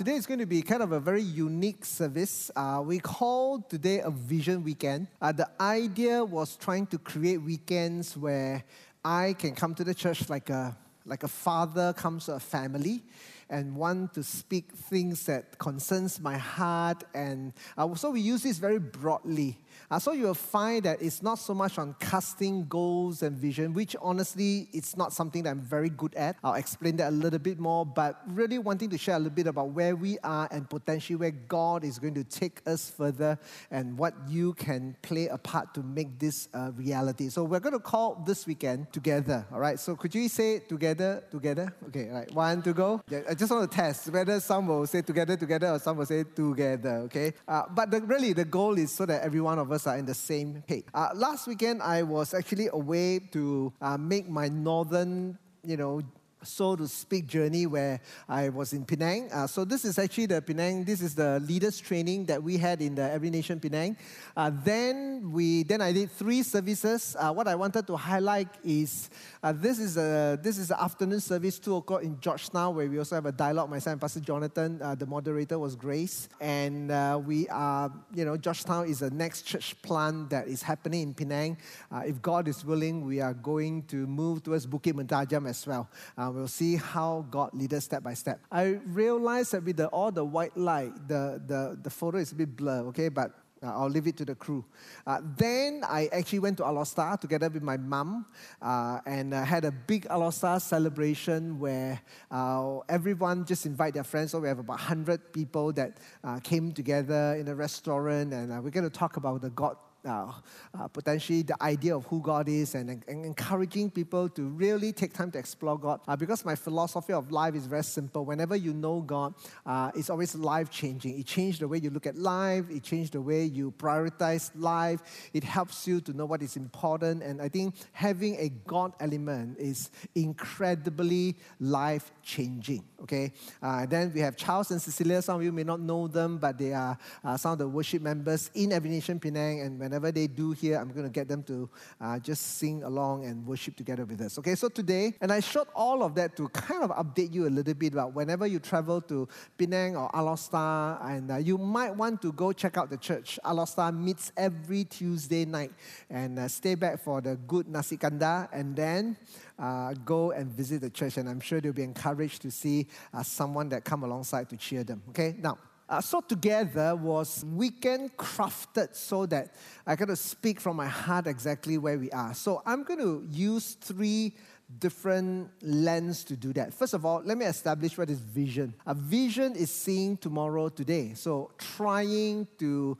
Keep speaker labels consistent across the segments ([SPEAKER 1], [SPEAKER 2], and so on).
[SPEAKER 1] today is going to be kind of a very unique service. Uh, we call today a vision weekend. Uh, the idea was trying to create weekends where I can come to the church like a like a father comes to a family and want to speak things that concerns my heart and uh, so we use this very broadly uh, so you'll find that it's not so much on casting goals and vision, which honestly, it's not something that I'm very good at. I'll explain that a little bit more, but really wanting to share a little bit about where we are and potentially where God is going to take us further and what you can play a part to make this a reality. So we're going to call this weekend together, all right? So could you say together, together? Okay, all right, one to go. Yeah, I just want to test whether some will say together, together, or some will say together, okay? Uh, but the, really, the goal is so that every one of us are in the same page. Uh, last weekend, I was actually away to uh, make my northern, you know, so to speak journey where I was in Penang. Uh, so this is actually the Penang. This is the leaders training that we had in the Every Nation Penang. Uh, then we then I did three services. Uh, what I wanted to highlight is uh, this is a this is the afternoon service two o'clock in Georgetown where we also have a dialogue. My son Pastor Jonathan. Uh, the moderator was Grace, and uh, we are you know Georgetown is the next church plant that is happening in Penang. if God is willing, we are going to move towards Bukit Mertajam as well we'll see how God leads us step by step. I realize that with the, all the white light, the, the, the photo is a bit blurred, okay? But uh, I'll leave it to the crew. Uh, then I actually went to Alor together with my mum uh, and uh, had a big Alor celebration where uh, everyone just invite their friends. So we have about 100 people that uh, came together in a restaurant and we're going to talk about the God uh, uh, potentially the idea of who God is and, and, encouraging people to really take time to explore God. Uh, because my philosophy of life is very simple. Whenever you know God, uh, it's always life changing. It changed the way you look at life, it changed the way you prioritize life, it helps you to know what is important. And I think having a God element is incredibly life changing. Okay? Uh, then we have Charles and Cecilia. Some of you may not know them, but they are uh, some of the worship members in Every Penang. And when whenever they do here, I'm going to get them to uh, just sing along and worship together with us. Okay, so today, and I showed all of that to kind of update you a little bit about whenever you travel to Penang or Alor Star, and uh, you might want to go check out the church. Alor Star meets every Tuesday night, and uh, stay back for the good nasi kandar, and then uh, go and visit the church. And I'm sure they'll be encouraged to see uh, someone that come alongside to cheer them. Okay, now uh, so together was weekend crafted so that I got to speak from my heart exactly where we are. So I'm going to use three different lens to do that. First of all, let me establish what is vision. A vision is seeing tomorrow today. So trying to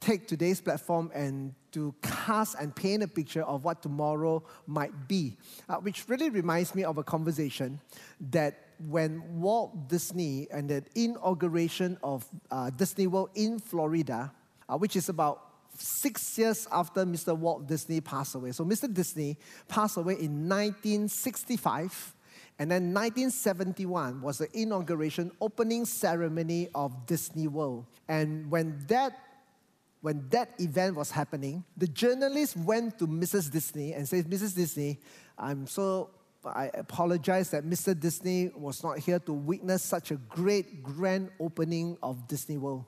[SPEAKER 1] take today's platform and to cast and paint a picture of what tomorrow might be, uh, which really reminds me of a conversation that when Walt Disney and the inauguration of uh, Disney World in Florida, uh, which is about six years after Mr. Walt Disney passed away. So Mr. Disney passed away in 1965. And then 1971 was the inauguration opening ceremony of Disney World. And when that when that event was happening, the journalist went to Mrs. Disney and said, Mrs. Disney, I'm so I apologize that Mr. Disney was not here to witness such a great grand opening of Disney World.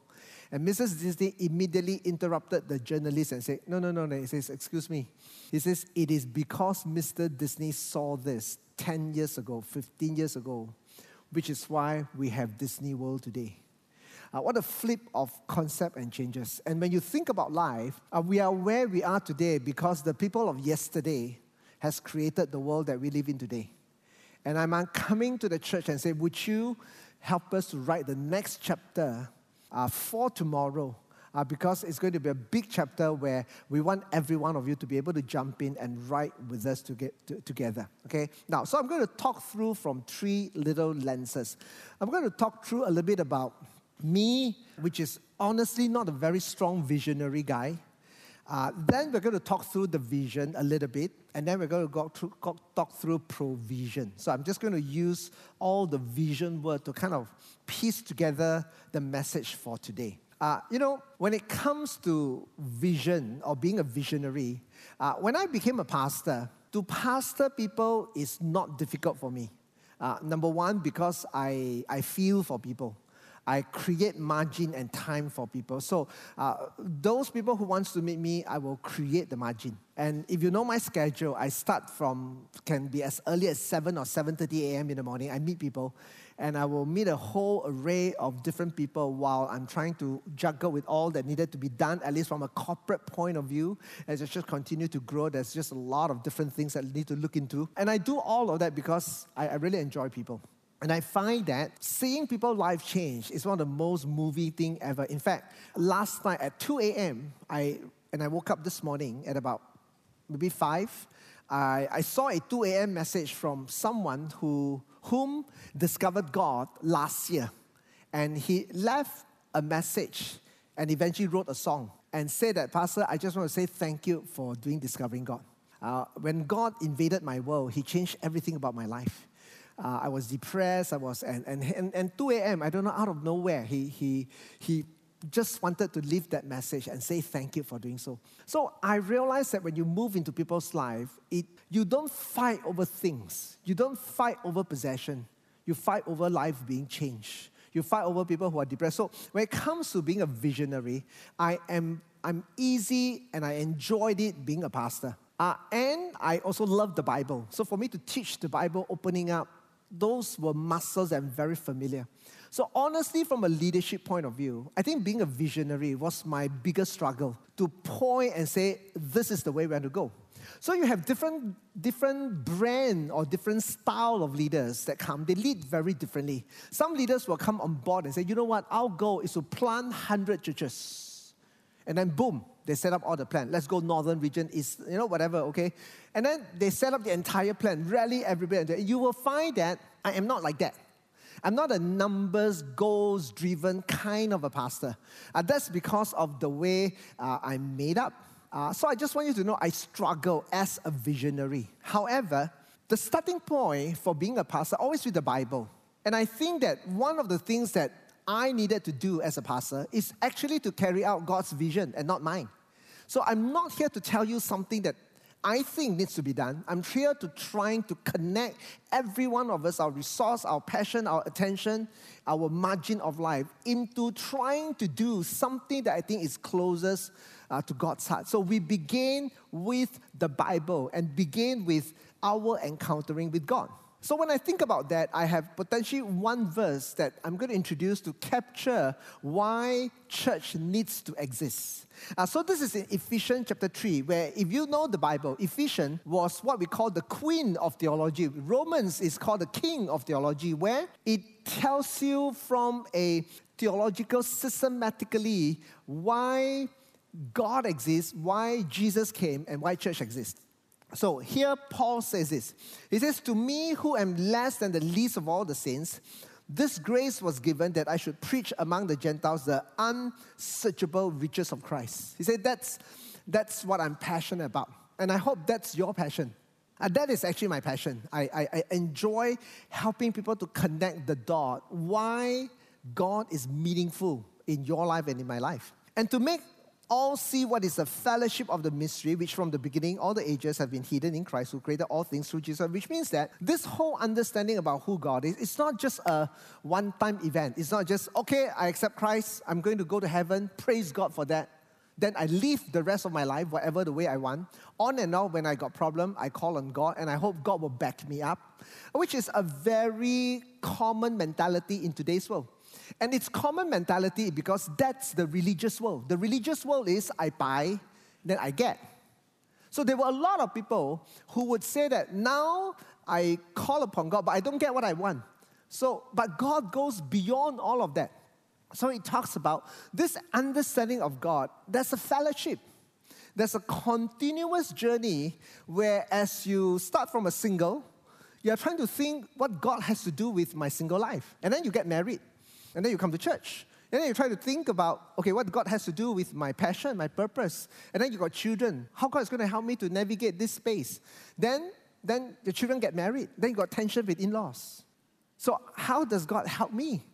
[SPEAKER 1] And Mrs. Disney immediately interrupted the journalist and said, No, no, no, no. He says, Excuse me. He says, It is because Mr. Disney saw this 10 years ago, 15 years ago, which is why we have Disney World today. Uh, what a flip of concept and changes. And when you think about life, uh, we are where we are today because the people of yesterday has created the world that we live in today. And I'm coming to the church and say, Would you help us to write the next chapter uh, for tomorrow? Uh, because it's going to be a big chapter where we want every one of you to be able to jump in and write with us to get to, together. Okay? Now, so I'm going to talk through from three little lenses. I'm going to talk through a little bit about me, which is honestly not a very strong visionary guy. Uh, then we're going to talk through the vision a little bit, and then we're going to go through, go, talk through provision. So I'm just going to use all the vision word to kind of piece together the message for today. Uh, you know, when it comes to vision or being a visionary, uh, when I became a pastor, to pastor people is not difficult for me. Uh, number one, because I, I feel for people. I create margin and time for people. So uh, those people who wants to meet me, I will create the margin. And if you know my schedule, I start from can be as early as 7 or 7:30 a.m. in the morning. I meet people and I will meet a whole array of different people while I'm trying to juggle with all that needed to be done, at least from a corporate point of view. As I just continue to grow, there's just a lot of different things that I need to look into. And I do all of that because I, I really enjoy people. And I find that seeing people's life change is one of the most moving thing ever. In fact, last night at 2 a.m., I, and I woke up this morning at about maybe 5, I, I saw a 2 a.m. message from someone who whom discovered God last year. And he left a message and eventually wrote a song and said that, Pastor, I just want to say thank you for doing Discovering God. Uh, when God invaded my world, He changed everything about my life. Uh, I was depressed. I was, and, and, and, and 2 a.m., I don't know, out of nowhere, he, he, he just wanted to leave that message and say thank you for doing so. So I realized that when you move into people's life, it, you don't fight over things. You don't fight over possession. You fight over life being changed. You fight over people who are depressed. So when it comes to being a visionary, I am I'm easy and I enjoyed it being a pastor. Uh, and I also love the Bible. So for me to teach the Bible, opening up, those were muscles that I'm very familiar. So, honestly, from a leadership point of view, I think being a visionary was my biggest struggle to point and say, this is the way we want to go. So you have different, different brand or different style of leaders that come. They lead very differently. Some leaders will come on board and say, you know what, our goal is to plant 100 churches. And then boom, they set up all the plan. Let's go northern region, east, you know, whatever, okay? And then they set up the entire plan, rally everybody. You will find that I am not like that. I'm not a numbers, goals driven kind of a pastor. Uh, that's because of the way uh, I'm made up. Uh, so I just want you to know I struggle as a visionary. However, the starting point for being a pastor always with the Bible. And I think that one of the things that I needed to do as a pastor is actually to carry out God's vision and not mine. So I'm not here to tell you something that I think needs to be done. I'm here to trying to connect every one of us, our resource, our passion, our attention, our margin of life, into trying to do something that I think is closest uh, to God's heart. So we begin with the Bible and begin with our encountering with God. So when I think about that, I have potentially one verse that I'm going to introduce to capture why church needs to exist. Uh, so this is in Ephesians chapter 3, where if you know the Bible, Ephesians was what we call the queen of theology. Romans is called the king of theology, where it tells you from a theological, systematically, why God exists, why Jesus came, and why church exists. So here Paul says this. He says, To me who am less than the least of all the saints, this grace was given that I should preach among the Gentiles the unsearchable riches of Christ. He said, That's, that's what I'm passionate about. And I hope that's your passion. And that is actually my passion. I, I, I enjoy helping people to connect the dot. Why God is meaningful in your life and in my life. And to make all see what is the fellowship of the mystery, which from the beginning, all the ages have been hidden in Christ, who created all things through Jesus, which means that this whole understanding about who God is, it's not just a one time event. It's not just, okay, I accept Christ, I'm going to go to heaven, praise God for that. Then I live the rest of my life, whatever the way I want. On and on, when I got problem, I call on God, and I hope God will back me up, which is a very common mentality in today's world. And it's common mentality because that's the religious world. The religious world is I buy, then I get. So there were a lot of people who would say that now I call upon God, but I don't get what I want. So, but God goes beyond all of that. So he talks about this understanding of God. There's a fellowship. There's a continuous journey where as you start from a single, you're trying to think what God has to do with my single life. And then you get married. And then you come to church. And then you try to think about, okay, what God has to do with my passion, my purpose. And then you got children. How God is going to help me to navigate this space. Then, then the children get married. Then you got tension with in-laws. So how does God help me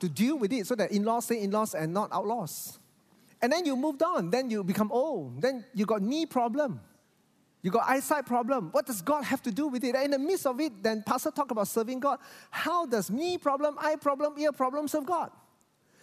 [SPEAKER 1] to deal with it so that in-laws stay in-laws and not outlaws? And then you moved on. Then you become old. Then you got knee problem. You got eyesight problem. What does God have to do with it? In the midst of it, then pastor talk about serving God. How does me problem, eye problem, ear problem serve God?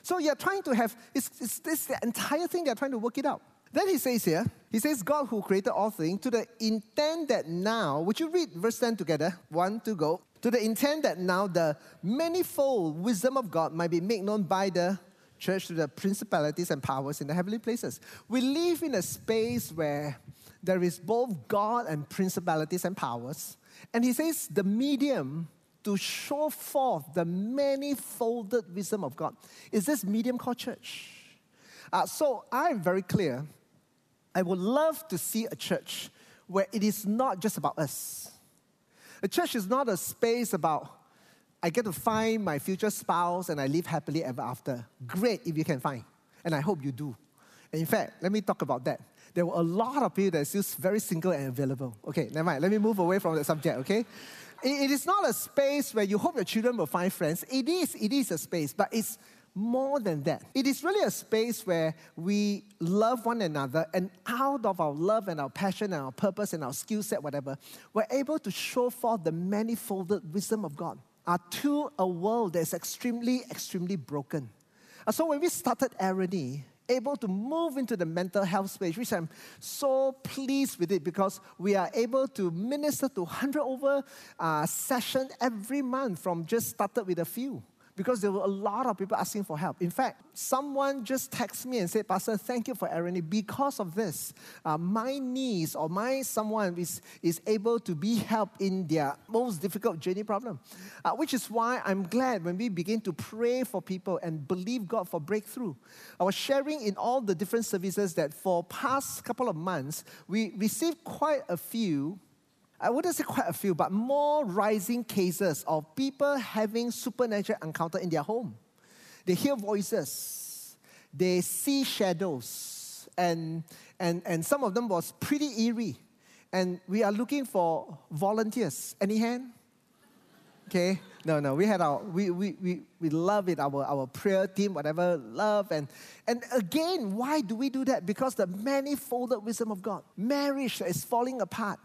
[SPEAKER 1] So you're trying to have, it's, it's this the entire thing, they're trying to work it out. Then he says here, he says, God who created all things, to the intent that now, would you read verse 10 together? One to go. To the intent that now the manifold wisdom of God might be made known by the church to the principalities and powers in the heavenly places. We live in a space where there is both God and principalities and powers. And he says the medium to show forth the many folded wisdom of God is this medium called church. Uh, so I'm very clear. I would love to see a church where it is not just about us. A church is not a space about I get to find my future spouse and I live happily ever after. Great if you can find. And I hope you do. And in fact, let me talk about that. There were a lot of people that are still very single and available. Okay, never mind. Let me move away from the subject, okay? it is not a space where you hope your children will find friends. It is, it is a space, but it's more than that. It is really a space where we love one another, and out of our love and our passion and our purpose and our skill set, whatever, we're able to show forth the manifolded wisdom of God uh, to a world that's extremely, extremely broken. Uh, so when we started Irony, able to move into the mental health space, which I'm so pleased with it because we are able to minister to 100 over uh, session every month from just started with a few because there were a lot of people asking for help. In fact, someone just texted me and said, Pastor, thank you for irony. Because of this, uh, my niece or my someone is, is able to be helped in their most difficult journey problem. Uh, which is why I'm glad when we begin to pray for people and believe God for breakthrough. I was sharing in all the different services that for past couple of months, we received quite a few I wouldn't say quite a few, but more rising cases of people having supernatural encounter in their home. They hear voices, they see shadows, and, and, and some of them was pretty eerie. And we are looking for volunteers. Any hand? Okay. No, no. We had our we we we, we love it, our, our prayer team, whatever, love. And and again, why do we do that? Because the manifolded wisdom of God. Marriage is falling apart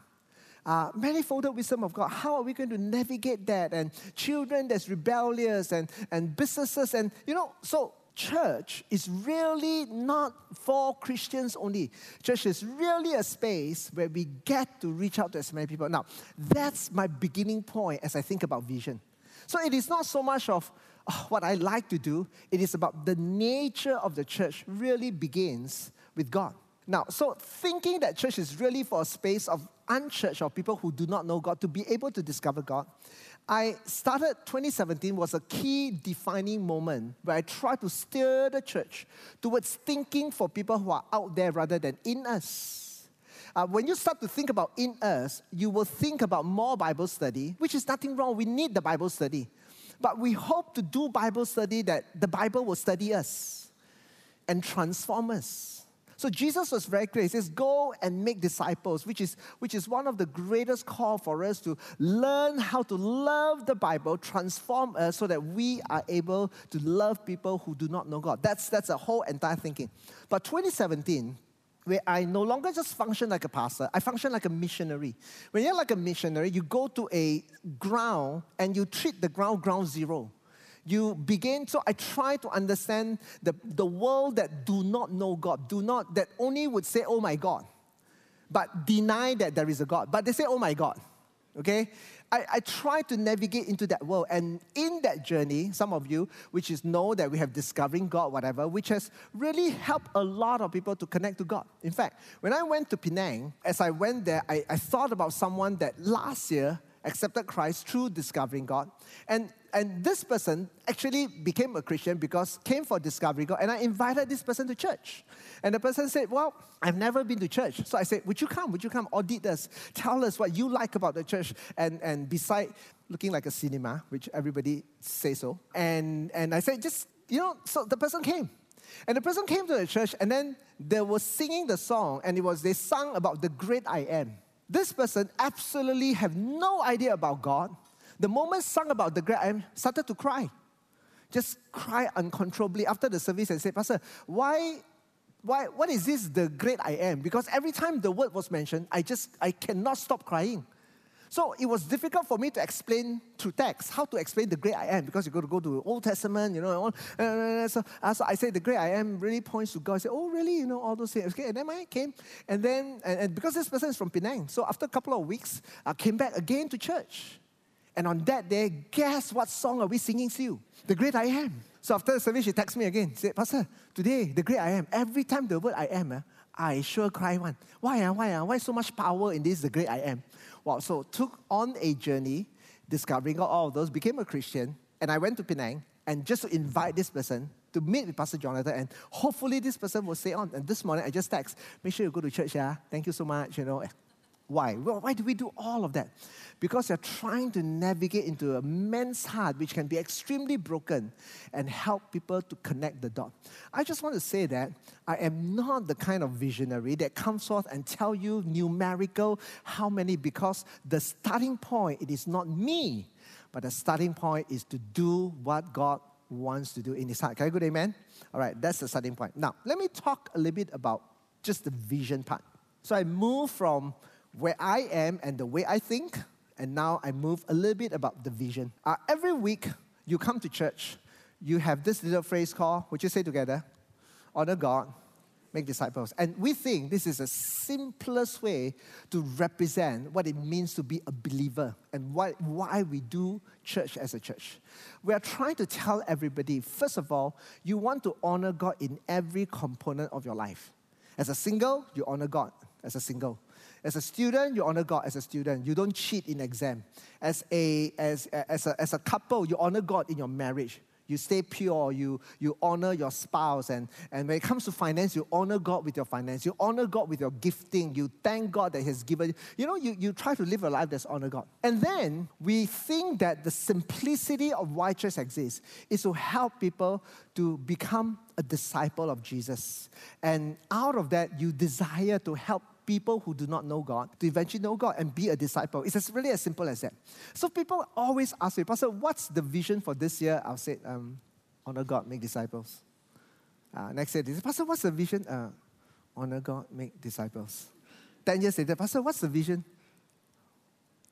[SPEAKER 1] uh, manifolded wisdom of God. How are we going to navigate that? And children that's rebellious and, and businesses. And, you know, so church is really not for Christians only. Church is really a space where we get to reach out to as many people. Now, that's my beginning point as I think about vision. So it is not so much of oh, what I like to do, it is about the nature of the church really begins with God. Now, so thinking that church is really for a space of unchurched or people who do not know God to be able to discover God, I started 2017 was a key defining moment where I tried to steer the church towards thinking for people who are out there rather than in us. Uh, when you start to think about in us, you will think about more Bible study, which is nothing wrong. We need the Bible study. But we hope to do Bible study that the Bible will study us and transform us. So Jesus was very clear. He says, Go and make disciples, which is, which is one of the greatest call for us to learn how to love the Bible, transform us so that we are able to love people who do not know God. That's, that's a whole entire thinking. But 2017, where I no longer just function like a pastor, I function like a missionary. When you're like a missionary, you go to a ground and you treat the ground ground zero you begin so i try to understand the, the world that do not know god do not that only would say oh my god but deny that there is a god. But they say oh my god okay? I, I try to navigate into that world and in that journey some of you which is know that we have discovering god whatever which has really helped a lot of people to connect to god. In fact when i went to penang as i went there i, I thought about someone that last year accepted christ through discovering god and and this person actually became a Christian because came for discovery God, and I invited this person to church. And the person said, Well, I've never been to church. So I said, Would you come? Would you come audit us? Tell us what you like about the church. And, and beside looking like a cinema, which everybody say so. And, and I said, just, you know, so the person came. And the person came to the church, and then they were singing the song, and it was they sung about the great I am. This person absolutely have no idea about God the moment sung about the great I am, started to cry. Just cry uncontrollably after the service and said, Pastor, why, why, what is this, the great I am? Because every time the word was mentioned, I just, I cannot stop crying. So it was difficult for me to explain through text how to explain the great I am because you got to go to the Old Testament, you know. And so, uh, so I said the great I am really points to God. I said, oh, really? You know, all those things. Okay, and then I came. And then, and, and because this person is from Penang, so after a couple of weeks, I came back again to church. And on that day, guess what song are we singing to you? The great I am. So after the service, she texts me again. Said, Pastor, today, the great I am. Every time the word I am, uh, I sure cry one. Why? Uh, why? Uh, why so much power in this, the great I am? Well, so took on a journey, discovering all of those, became a Christian, and I went to Penang, and just to invite this person to meet with Pastor Jonathan, and hopefully this person will stay on. And this morning I just text, make sure you go to church, yeah. Thank you so much, you know. Why? Well, why do we do all of that? Because you're trying to navigate into a man's heart which can be extremely broken and help people to connect the dot. I just want to say that I am not the kind of visionary that comes forth and tell you numerical how many because the starting point it is not me, but the starting point is to do what God wants to do in his heart. Can I go amen? All right, that's the starting point. Now, let me talk a little bit about just the vision part. So I move from where I am and the way I think, and now I move a little bit about the vision. Uh, every week you come to church, you have this little phrase called, would you say together? Honor God, make disciples. And we think this is the simplest way to represent what it means to be a believer and why, why we do church as a church. We are trying to tell everybody, first of all, you want to honor God in every component of your life. As a single, you honor God as a single. As a student, you honor God as a student. You don't cheat in exam. As a, as, as a, as a couple, you honor God in your marriage. You stay pure, you, you honor your spouse. And, and when it comes to finance, you honor God with your finance. You honor God with your gifting. You thank God that He has given you. You know, you, you try to live a life that's honor God. And then we think that the simplicity of why church exists is to help people to become a disciple of Jesus. And out of that, you desire to help people who do not know God to eventually know God and be a disciple. It's as really as simple as that. So people always ask me, Pastor, what's the vision for this year? I'll say, um, honor God, make disciples. Uh, next year, Pastor, what's the vision? Uh, honor God, make disciples. Ten years later, Pastor, what's the vision?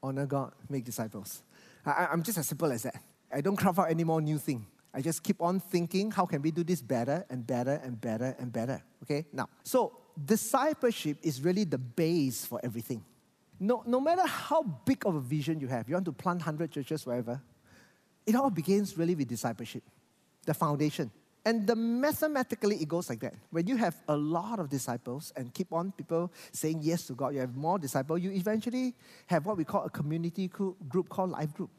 [SPEAKER 1] Honor God, make disciples. I, I'm just as simple as that. I don't craft out any more new thing. I just keep on thinking, how can we do this better and better and better and better? Okay, now, so discipleship is really the base for everything. No, no matter how big of a vision you have, you want to plant 100 churches, wherever, it all begins really with discipleship, the foundation. And the mathematically, it goes like that. When you have a lot of disciples and keep on people saying yes to God, you have more disciples, you eventually have what we call a community group called Life Group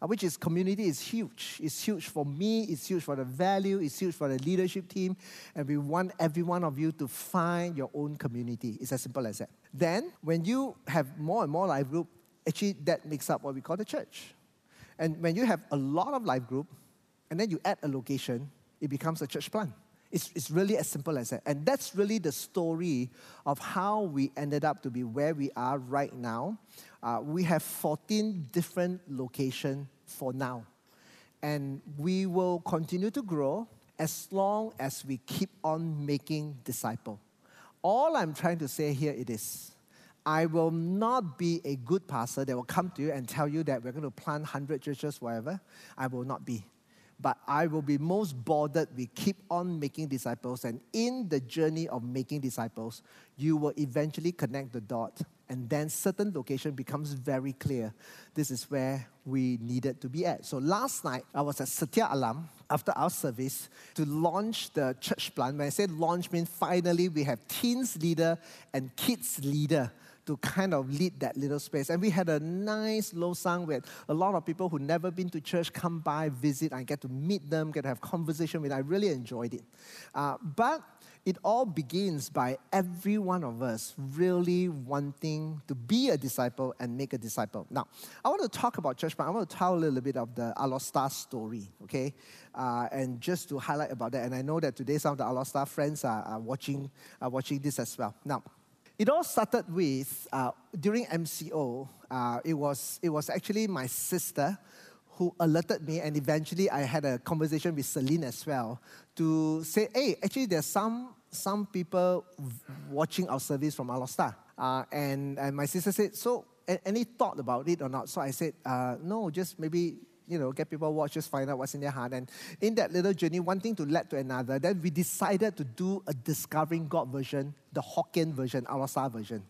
[SPEAKER 1] Uh, which is community is huge. It's huge for me, it's huge for the value, it's huge for the leadership team, and we want every one of you to find your own community. It's as simple as that. Then, when you have more and more life group, actually that makes up what we call the church. And when you have a lot of life group, and then you add a location, it becomes a church plant. It's, it's really as simple as that. And that's really the story of how we ended up to be where we are right now. Uh, we have 14 different locations for now. And we will continue to grow as long as we keep on making disciples. All I'm trying to say here it is, I will not be a good pastor that will come to you and tell you that we're going to plant 100 churches, wherever. I will not be but I will be most bothered we keep on making disciples. And in the journey of making disciples, you will eventually connect the dot. And then certain location becomes very clear. This is where we needed to be at. So last night, I was at Setia Alam after our service to launch the church plant. When I say launch, means finally we have teens leader and kids leader to kind of lead that little space. And we had a nice losang with a lot of people who never been to church come by, visit. I get to meet them, get to have conversation with. I really enjoyed it. Uh, but it all begins by every one of us really wanting to be a disciple and make a disciple. Now, I want to talk about church, but I want to tell a little bit of the Alostar story, okay? Uh, and just to highlight about that. And I know that today some of the Alostar friends are, are watching, are watching this as well. Now, it all started with uh, during MCO. Uh, it was it was actually my sister who alerted me, and eventually I had a conversation with Celine as well to say, "Hey, actually, there's some some people watching our service from Alostar." Uh, and and my sister said, "So any thought about it or not. So I said, uh, no, just maybe you know, get people watch, just find out what's in their heart. And in that little journey, one thing to led to another, then we decided to do a Discovering God version, the Hokkien version, Alasa version,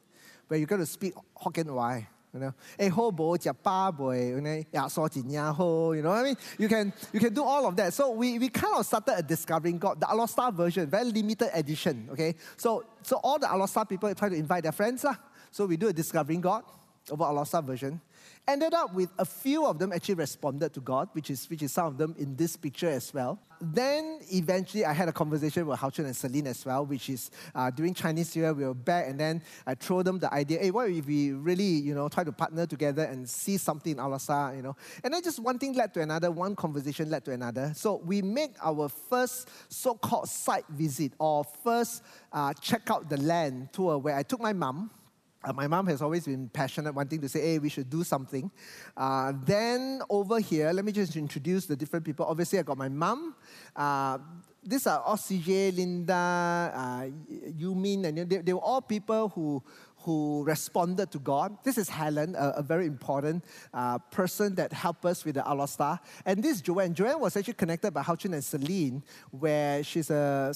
[SPEAKER 1] where you're going to speak Hokkien why. You know, eh ho bo jia boy, you know, ya so ya ho, you know what I mean? You can you can do all of that. So we, we kind of started a discovering God, the Alostar version, very limited edition. Okay. So so all the Alostar people try to invite their friends. Lah. So we do a discovering God over Alostar version ended up with a few of them actually responded to God, which is, which is some of them in this picture as well. Then eventually I had a conversation with Hao Chun and Celine as well, which is uh, during Chinese New Year, we were back and then I throw them the idea, hey, what if we really, you know, try to partner together and see something in Alasa, you know? And then just one thing led to another, one conversation led to another. So we make our first so-called site visit or first uh, check out the land tour where I took my mom, uh, my mom has always been passionate, wanting to say, hey, we should do something. Uh, then over here, let me just introduce the different people. Obviously, I got my mom. Uh, these are all CJ, Linda, uh, Yumin, and they, they were all people who, who responded to God. This is Helen, a, a very important uh, person that helped us with the Alostar. And this Joanne. Joanne was actually connected by Hao Chun and Celine, where she's a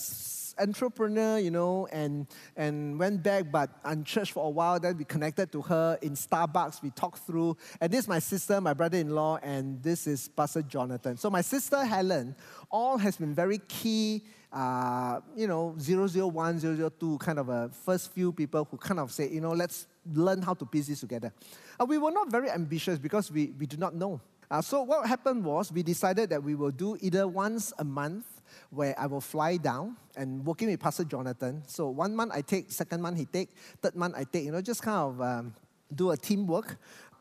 [SPEAKER 1] entrepreneur, you know, and, and went back but unchurched for a while. Then we connected to her in Starbucks. We talked through. And this is my sister, my brother in law, and this is Pastor Jonathan. So my sister Helen, all has been very key. Uh, you know, 001, 002, kind of a first few people who kind of say, you know, let's learn how to piece this together. Uh, we were not very ambitious because we, we do not know. Uh, so what happened was we decided that we will do either once a month where I will fly down and working with Pastor Jonathan. So one month I take, second month he take, third month I take, you know, just kind of um, do a teamwork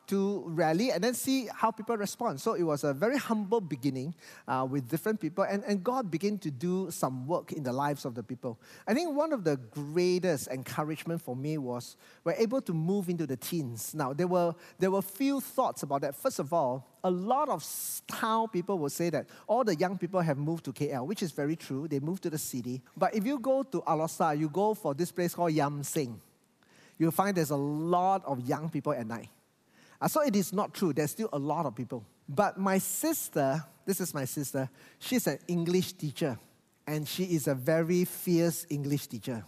[SPEAKER 1] to rally and then see how people respond. So it was a very humble beginning uh, with different people, and, and God began to do some work in the lives of the people. I think one of the greatest encouragement for me was we're able to move into the teens. Now, there were, there were few thoughts about that. First of all, a lot of town people will say that all the young people have moved to KL, which is very true. They moved to the city. But if you go to Alosa, you go for this place called Yam Sing, you'll find there's a lot of young people at night. So it is not true. There's still a lot of people. But my sister, this is my sister, she's an English teacher. And she is a very fierce English teacher.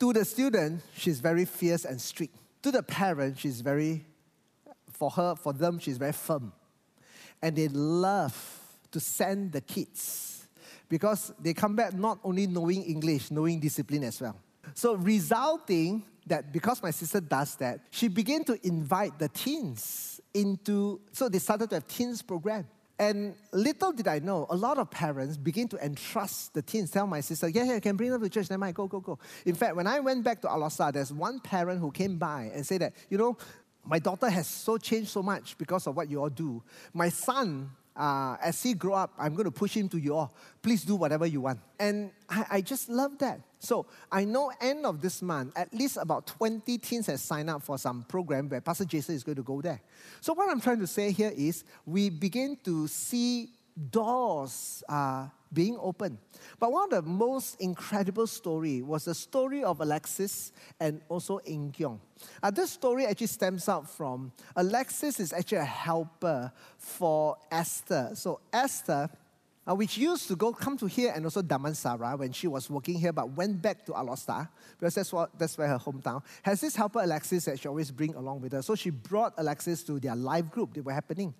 [SPEAKER 1] To the student, she's very fierce and strict. To the parent, she's very, for her, for them, she's very firm and they love to send the kids because they come back not only knowing English, knowing discipline as well. So, resulting that because my sister does that, she began to invite the teens into, so they started to have teens program. And little did I know, a lot of parents begin to entrust the teens, tell my sister, yeah, yeah, I can bring them to church, never mind, go, go, go. In fact, when I went back to Alasa, there's one parent who came by and said that, you know, my daughter has so changed so much because of what you all do. My son, uh, as he grow up, I'm going to push him to you all. Please do whatever you want. And I, I, just love that. So I know end of this month, at least about 20 teens have signed up for some program where Pastor Jason is going to go there. So what I'm trying to say here is we begin to see doors are being opened. But one of the most incredible story was the story of Alexis and also In Kyung. Uh, this story actually stems out from Alexis is actually a helper for Esther. So Esther, uh, which used to go come to here and also Damansara when she was working here, but went back to Alostar because that's what that's where her hometown. Has this helper Alexis that she always bring along with her. So she brought Alexis to their live group. They were happening.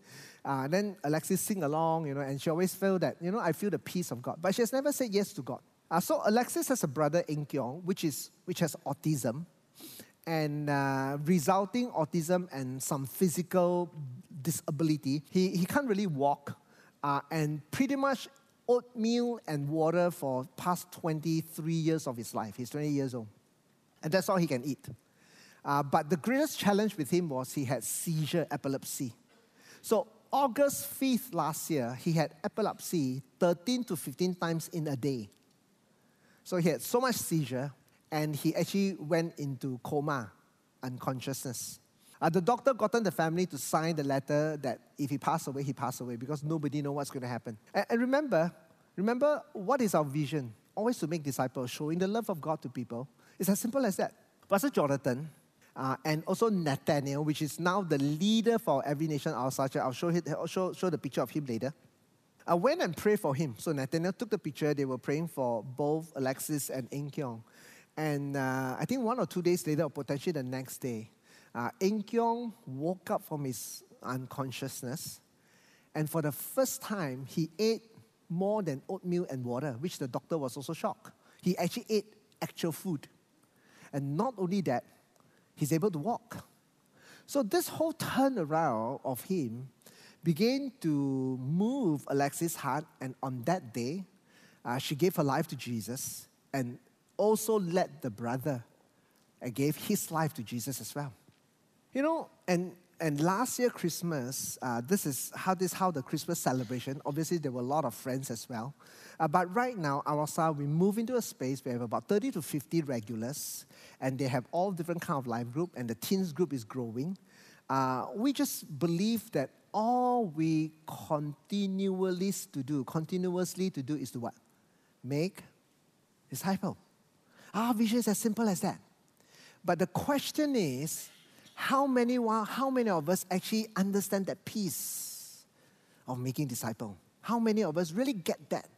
[SPEAKER 1] Uh, then Alexis sing along, you know, and she always felt that, you know, I feel the peace of God. But she has never said yes to God. Uh, so Alexis has a brother, In Kyung, which, is, which has autism, and uh, resulting autism and some physical disability. He, he can't really walk, uh, and pretty much oatmeal and water for past 23 years of his life. He's 20 years old. And that's all he can eat. Uh, but the greatest challenge with him was he had seizure epilepsy. So August 5th last year, he had epilepsy 13 to 15 times in a day. So he had so much seizure, and he actually went into coma, unconsciousness. Uh, the doctor gotten the family to sign the letter that if he passed away, he passed away because nobody know what's going to happen. And, and remember, remember what is our vision? Always to make disciples, showing the love of God to people. It's as simple as that. Pastor Jonathan, uh, and also Nathaniel, which is now the leader for Every Nation Outside I'll show, I'll show, show the picture of him later. I went and prayed for him. So Nathaniel took the picture. They were praying for both Alexis and Eng Kyong. And uh, I think one or two days later, or potentially the next day, uh, woke up from his unconsciousness. And for the first time, he ate more than oatmeal and water, which the doctor was also shocked. He actually ate actual food. And not only that, he's able to walk. So this whole turnaround of him began to move Alexis' heart, and on that day, uh, she gave her life to Jesus and also led the brother and gave his life to Jesus as well. You know, and and last year Christmas, uh, this is how this how the Christmas celebration. Obviously, there were a lot of friends as well. Uh, but right now, Arasa, we move into a space. Where we have about 30 to 50 regulars, and they have all different kind of life group, and the teens group is growing. Uh, we just believe that all we continually to do, continuously to do, is to what? Make disciple. Our vision is as simple as that. But the question is, how many, how many of us actually understand that piece of making disciple? How many of us really get that?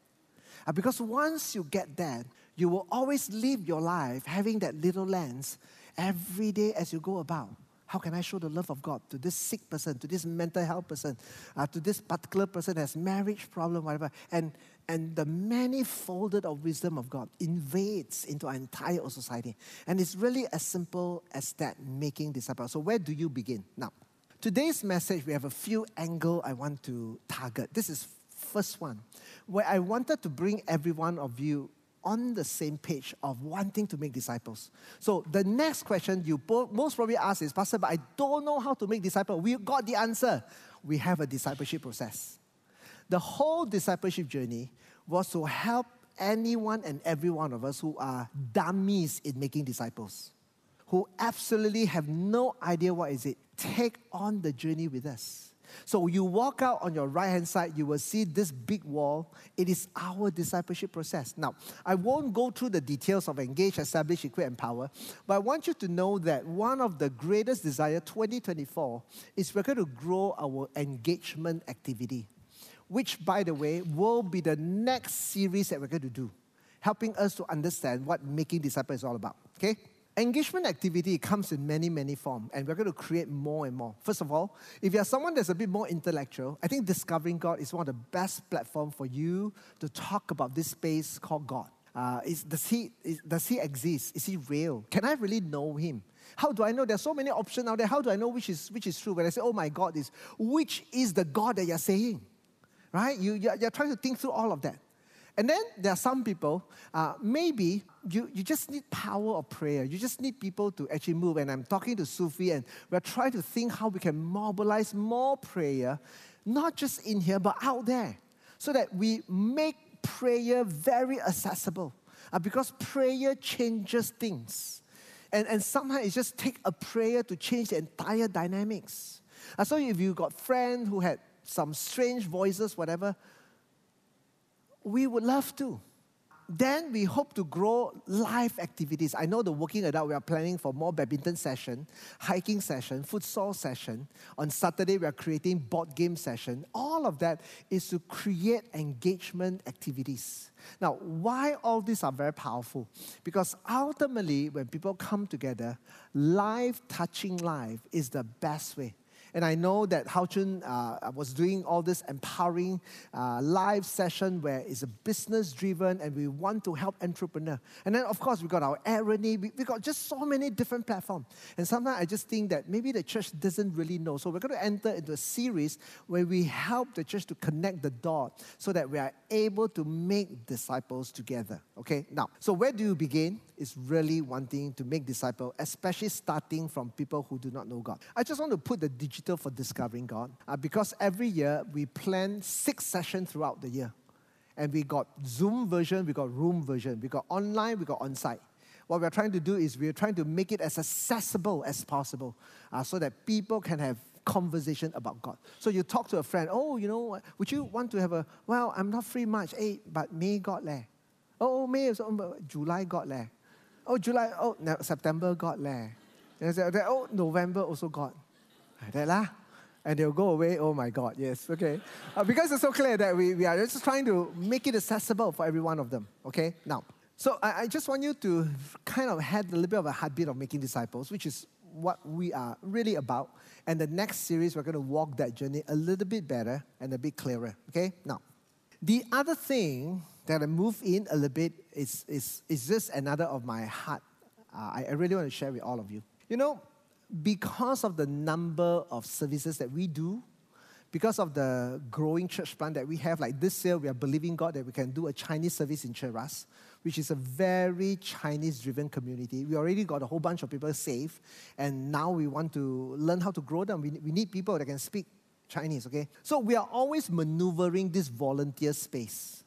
[SPEAKER 1] Because once you get that, you will always live your life having that little lens every day as you go about. How can I show the love of God to this sick person, to this mental health person, uh, to this particular person that has marriage problem, whatever? And and the manifolded of wisdom of God invades into our entire society. And it's really as simple as that making disciples. So, where do you begin? Now, today's message, we have a few angle I want to target. This is first one, where I wanted to bring every one of you on the same page of wanting to make disciples. So the next question you most probably ask is, Pastor, but I don't know how to make disciples. We got the answer. We have a discipleship process. The whole discipleship journey was to help anyone and every one of us who are dummies in making disciples, who absolutely have no idea what is it. Take on the journey with us. So you walk out on your right hand side, you will see this big wall. It is our discipleship process. Now, I won't go through the details of engage, establish, equip, empower, but I want you to know that one of the greatest desire 2024 is we're going to grow our engagement activity which, by the way, will be the next series that we're going to do, helping us to understand what making disciples is all about. Okay? Engagement activity comes in many, many forms, and we're going to create more and more. First of all, if you're someone that's a bit more intellectual, I think Discovering God is one of the best platforms for you to talk about this space called God. Uh, is, does, he, is, does he exist? Is he real? Can I really know him? How do I know? There's so many options out there. How do I know which is, which is true? When I say, oh my God, is which is the God that you're saying? right? You, you're, you're trying to think through all of that. And then there are some people, uh, maybe you, you just need power of prayer. You just need people to actually move. And I'm talking to Sufi, and we're trying to think how we can mobilize more prayer, not just in here, but out there, so that we make prayer very accessible. Uh, because prayer changes things. And, and sometimes it just takes a prayer to change the entire dynamics. Uh, so if you got friends who had some strange voices, whatever, we would love to. Then we hope to grow live activities. I know the working adult, we are planning for more badminton session, hiking session, futsal session. On Saturday, we are creating board game session. All of that is to create engagement activities. Now, why all these are very powerful? Because ultimately, when people come together, live touching life is the best way and I know that Hao Chun uh, was doing all this empowering uh, live session where it's a business driven and we want to help entrepreneur. And then, of course, we got our irony. We, we got just so many different platforms. And sometimes I just think that maybe the church doesn't really know. So we're going to enter into a series where we help the church to connect the dot so that we are able to make disciples together. Okay, now, so where do you begin? Is really wanting to make disciples, especially starting from people who do not know God. I just want to put the digital for discovering God uh, because every year we plan six sessions throughout the year. And we got Zoom version, we got room version, we got online, we got on site. What we're trying to do is we're trying to make it as accessible as possible uh, so that people can have conversation about God. So you talk to a friend, oh, you know, would you want to have a, well, I'm not free much, eh, but May got leh. Oh, May, so, July got leh. Oh, July, oh, no, September got leh. And I say, oh, November also got. Like that lah. And they'll go away, oh my God, yes, okay. Uh, because it's so clear that we, we are just trying to make it accessible for every one of them, okay? Now, so I, I just want you to kind of have a little bit of a heartbeat of making disciples, which is what we are really about. And the next series, we're going to walk that journey a little bit better and a bit clearer, okay? Now, the other thing that I move in a little bit is, is, is just another of my heart. Uh, I, I really want to share with all of you. You know, because of the number of services that we do, because of the growing church plan that we have, like this year, we are believing God that we can do a Chinese service in Cheras, which is a very Chinese driven community. We already got a whole bunch of people saved, and now we want to learn how to grow them. We, we need people that can speak Chinese, okay? So we are always maneuvering this volunteer space.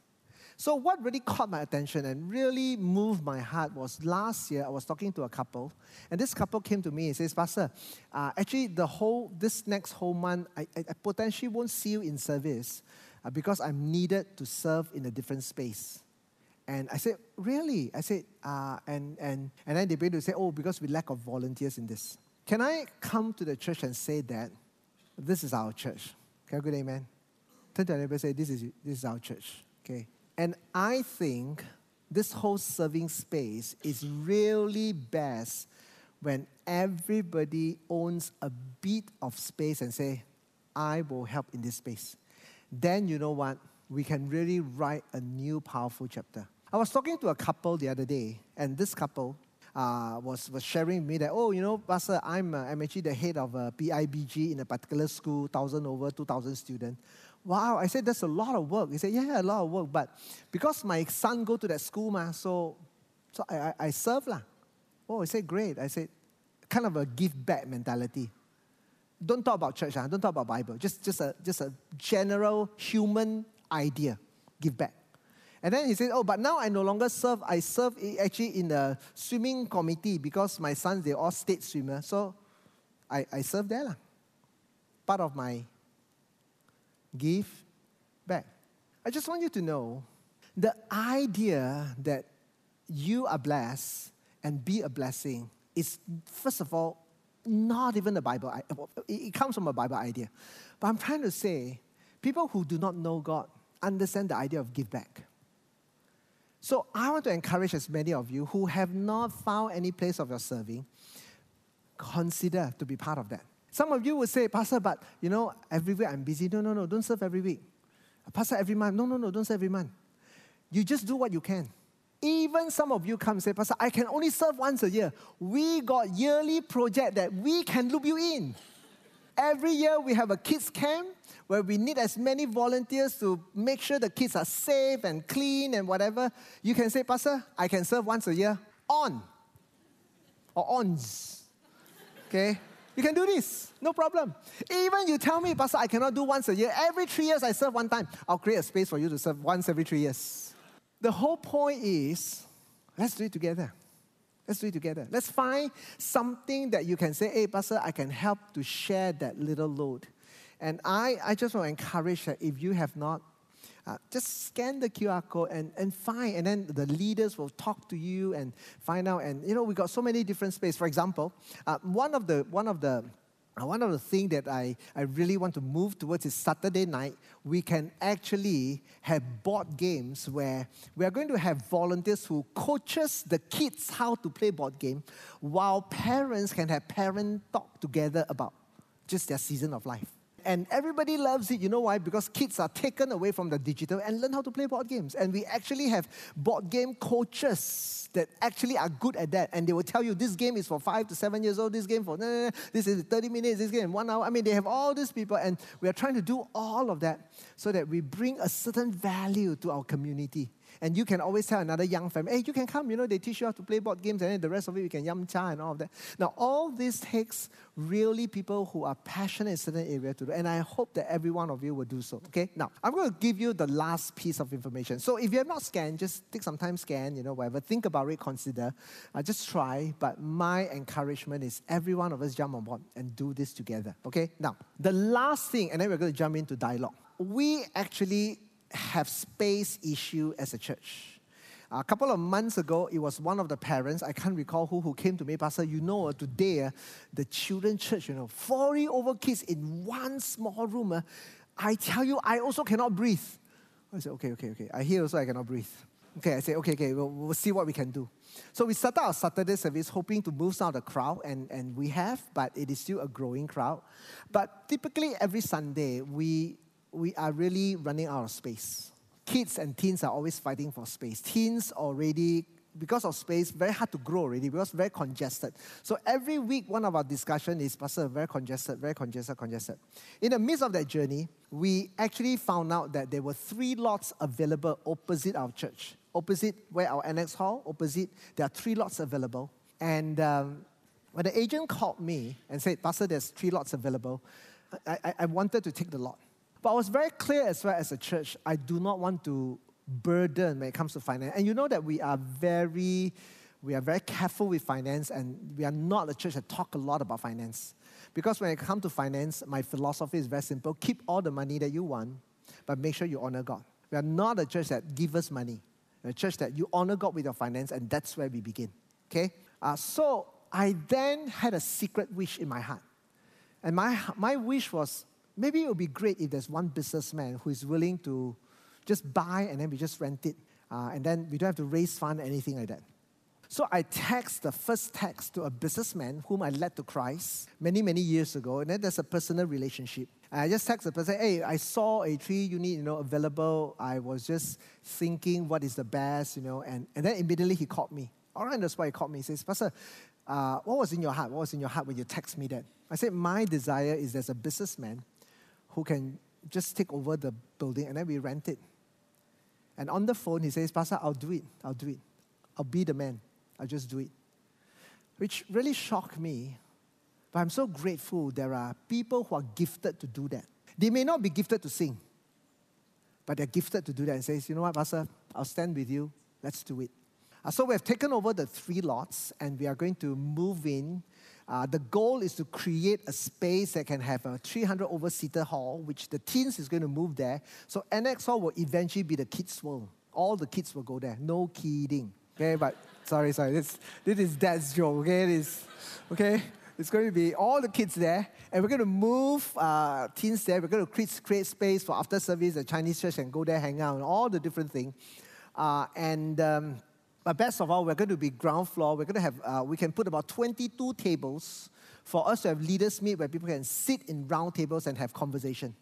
[SPEAKER 1] So, what really caught my attention and really moved my heart was last year I was talking to a couple, and this couple came to me and says, Pastor, uh, actually, the whole this next whole month, I, I potentially won't see you in service uh, because I'm needed to serve in a different space. And I said, Really? I said, uh, and, and, and then they began to say, Oh, because we lack of volunteers in this. Can I come to the church and say that this is our church? Can I good amen? Turn to neighbor and say, this is, this is our church. Okay. And I think this whole serving space is really best when everybody owns a bit of space and say, I will help in this space. Then you know what? We can really write a new powerful chapter. I was talking to a couple the other day, and this couple uh, was, was sharing with me that, oh, you know, Pastor, I'm, uh, I'm actually the head of a PIBG in a particular school, 1,000 over 2,000 students. Wow, I said, that's a lot of work. He said, yeah, a lot of work. But because my son go to that school, ma, so, so I, I, I serve. Lah. Oh, he said, great. I said, kind of a give back mentality. Don't talk about church, huh? don't talk about Bible. Just, just, a, just a general human idea. Give back. And then he said, oh, but now I no longer serve. I serve actually in the swimming committee because my sons, they're all state swimmers. So I, I serve there. Lah. Part of my give back. I just want you to know the idea that you are blessed and be a blessing is, first of all, not even a Bible. It comes from a Bible idea. But I'm trying to say, people who do not know God understand the idea of give back. So I want to encourage as many of you who have not found any place of your serving, consider to be part of that. Some of you will say, Pastor, but you know, every week I'm busy. No, no, no, don't serve every week. Pastor, every month. No, no, no, don't serve every month. You just do what you can. Even some of you come and say, Pastor, I can only serve once a year. We got yearly project that we can loop you in. Every year we have a kids camp where we need as many volunteers to make sure the kids are safe and clean and whatever. You can say, Pastor, I can serve once a year on or ons. Okay? You can do this, no problem. Even you tell me, Pastor, I cannot do once a year. Every three years I serve one time. I'll create a space for you to serve once every three years. The whole point is let's do it together. Let's do it together. Let's find something that you can say, hey, Pastor, I can help to share that little load. And I, I just want to encourage that if you have not uh, just scan the QR code and, and find, and then the leaders will talk to you and find out. And you know, we got so many different spaces. For example, uh, one of the one of the uh, one of the things that I, I really want to move towards is Saturday night, we can actually have board games where we are going to have volunteers who coaches the kids how to play board game while parents can have parent talk together about just their season of life and everybody loves it. You know why? Because kids are taken away from the digital and learn how to play board games. And we actually have board game coaches that actually are good at that. And they will tell you this game is for five to seven years old, this game for, this is 30 minutes, this game one hour. I mean, they have all these people, and we are trying to do all of that so that we bring a certain value to our community. And you can always tell another young family, hey, you can come, you know, they teach you how to play board games, and then the rest of it you can yum cha and all of that. Now, all this takes really people who are passionate in certain area to do, and I hope that every one of you will do so. Okay? Now, I'm going to give you the last piece of information. So if you're not scanned, just take some time, scan, you know, whatever. Think about it, consider. Uh, just try. But my encouragement is every one of us jump on board and do this together. Okay? Now, the last thing, and then we're going to jump into dialogue. We actually have space issue as a church. A couple of months ago, it was one of the parents, I can't recall who, who came to me, Pastor, you know, uh, today, uh, the children church, you know, 40 over kids in one small room. Uh, I tell you, I also cannot breathe. I said, okay, okay, okay. I hear also I cannot breathe. Okay, I said, okay, okay, we'll, we'll see what we can do. So we started our Saturday service hoping to move some of the crowd, and, and we have, but it is still a growing crowd. But typically every Sunday, we, we are really running out of space. Kids and teens are always fighting for space. Teens already because of space, very hard to grow already because very congested. So every week, one of our discussion is, Pastor, very congested, very congested, congested. In the midst of that journey, we actually found out that there were three lots available opposite our church opposite where our annex hall, opposite, there are three lots available. And um, when the agent called me and said, Pastor, there's three lots available, I, I, I wanted to take the lot. But I was very clear as well as a church, I do not want to burden when it comes to finance. And you know that we are very, we are very careful with finance, and we are not a church that talk a lot about finance. Because when it comes to finance, my philosophy is very simple: keep all the money that you want, but make sure you honor God. We are not a church that give us money a church that you honor God with your finance, and that's where we begin. Okay? Uh, so I then had a secret wish in my heart. And my, my wish was maybe it would be great if there's one businessman who is willing to just buy and then we just rent it. Uh, and then we don't have to raise fund or anything like that. So I text the first text to a businessman whom I led to Christ many, many years ago. And then there's a personal relationship. I just text the person, hey, I saw a three unit, you know, available. I was just thinking what is the best, you know. And, and then immediately he called me. All right, that's why he called me. He says, Pastor, uh, what was in your heart? What was in your heart when you text me that? I said, my desire is there's a businessman who can just take over the building and then we rent it. And on the phone, he says, Pastor, I'll do it. I'll do it. I'll be the man. I'll just do it. Which really shocked me. But I'm so grateful there are people who are gifted to do that. They may not be gifted to sing, but they're gifted to do that and says, you know what, Pastor, I'll stand with you. Let's do it. Uh, so we have taken over the three lots and we are going to move in. Uh, the goal is to create a space that can have a 300 over seater hall, which the teens is going to move there. So Annex Hall will eventually be the kids' world. All the kids will go there. No kidding. Okay, but sorry, sorry. This, this is dad's joke, okay? it is. okay? It's going to be all the kids there, and we're going to move uh, teens there. We're going to create, create space for after service, the Chinese church, and go there, hang out, and all the different things. Uh, and um, but best of all, we're going to be ground floor. We're going to have, uh, we can put about 22 tables for us to have leaders meet where people can sit in round tables and have conversation.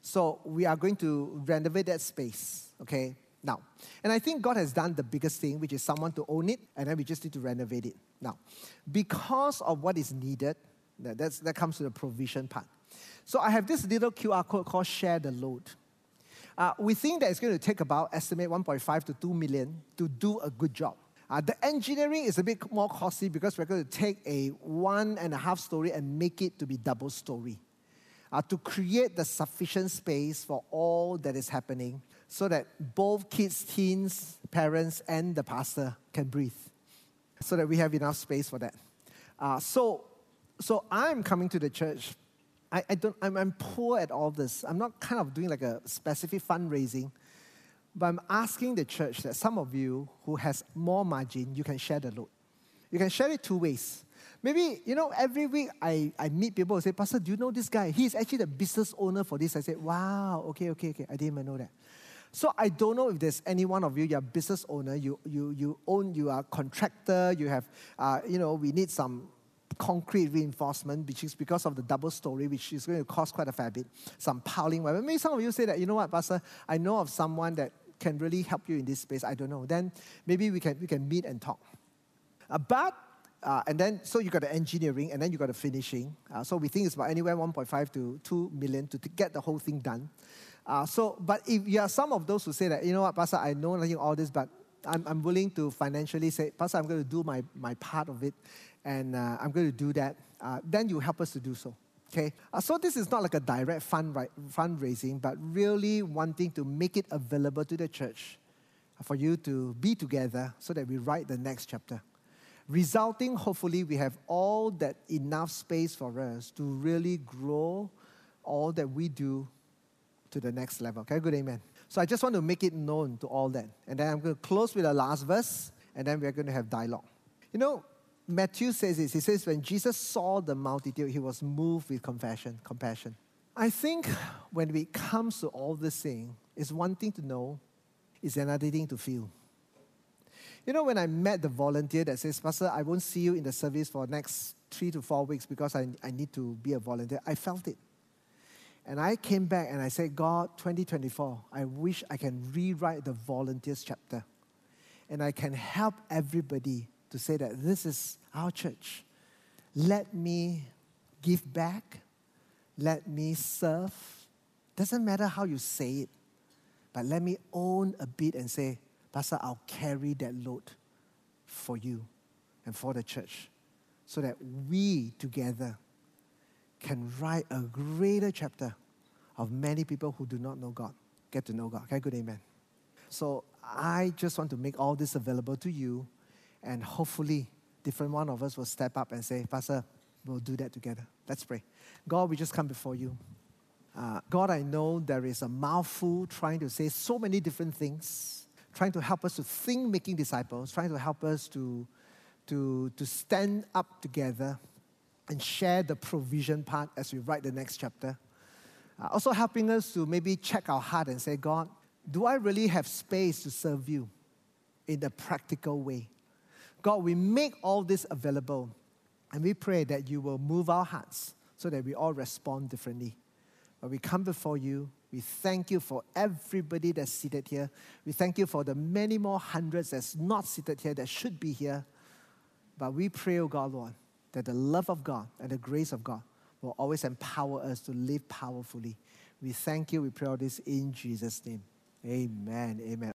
[SPEAKER 1] So we are going to renovate that space, okay? Now, and I think God has done the biggest thing, which is someone to own it, and then we just need to renovate it. Now, because of what is needed, that's, that comes to the provision part. So I have this little QR code called Share the Load. Uh, we think that it's going to take about, estimate 1.5 to 2 million to do a good job. Uh, the engineering is a bit more costly because we're going to take a one and a half story and make it to be double story. Uh, to create the sufficient space for all that is happening so that both kids, teens, parents, and the pastor can breathe, so that we have enough space for that. Uh, so, so I'm coming to the church. I, I don't, I'm, I'm poor at all this. I'm not kind of doing like a specific fundraising, but I'm asking the church that some of you who has more margin, you can share the load. You can share it two ways. Maybe, you know, every week I, I meet people who say, Pastor, do you know this guy? He's actually the business owner for this. I said, wow, okay, okay, okay. I didn't even know that. So I don't know if there's any one of you, you're a business owner, you, you, you own, you are a contractor, you have, uh, you know, we need some concrete reinforcement, which is because of the double story, which is going to cost quite a fair bit, some piling. Maybe some of you say that, you know what, Pastor, I know of someone that can really help you in this space. I don't know. Then maybe we can, we can meet and talk. Uh, but uh, and then, so you got the engineering, and then you got the finishing. Uh, so we think it's about anywhere 1.5 to 2 million to, to get the whole thing done. Uh, so, but if you are some of those who say that, you know what, Pastor, I know nothing all this, but I'm, I'm willing to financially say, Pastor, I'm going to do my, my part of it, and uh, I'm going to do that, uh, then you help us to do so. Okay? Uh, so this is not like a direct fund, right, fundraising, but really wanting to make it available to the church for you to be together so that we write the next chapter. Resulting, hopefully, we have all that enough space for us to really grow all that we do to the next level. Okay, good amen. So I just want to make it known to all that. And then I'm going to close with the last verse, and then we're going to have dialogue. You know, Matthew says this. He says, when Jesus saw the multitude, he was moved with compassion. Compassion. I think when it comes to all this thing, it's one thing to know, it's another thing to feel. You know, when I met the volunteer that says, Pastor, I won't see you in the service for next three to four weeks because I, I need to be a volunteer, I felt it. And I came back and I said, God, 2024, I wish I can rewrite the volunteers chapter. And I can help everybody to say that this is our church. Let me give back. Let me serve. Doesn't matter how you say it, but let me own a bit and say, Pastor, I'll carry that load for you and for the church so that we together can write a greater chapter of many people who do not know God, get to know God. Okay, good amen. So I just want to make all this available to you, and hopefully, different one of us will step up and say, Pastor, we'll do that together. Let's pray. God, we just come before you. Uh, God, I know there is a mouthful trying to say so many different things, trying to help us to think making disciples, trying to help us to, to, to stand up together and share the provision part as we write the next chapter. Uh, also helping us to maybe check our heart and say, God, do I really have space to serve you in a practical way? God, we make all this available and we pray that you will move our hearts so that we all respond differently. But we come before you, we thank you for everybody that's seated here. We thank you for the many more hundreds that's not seated here that should be here. But we pray, O oh God, Lord, that the love of God and the grace of God will always empower us to live powerfully. We thank you. We pray all this in Jesus' name. Amen. Amen.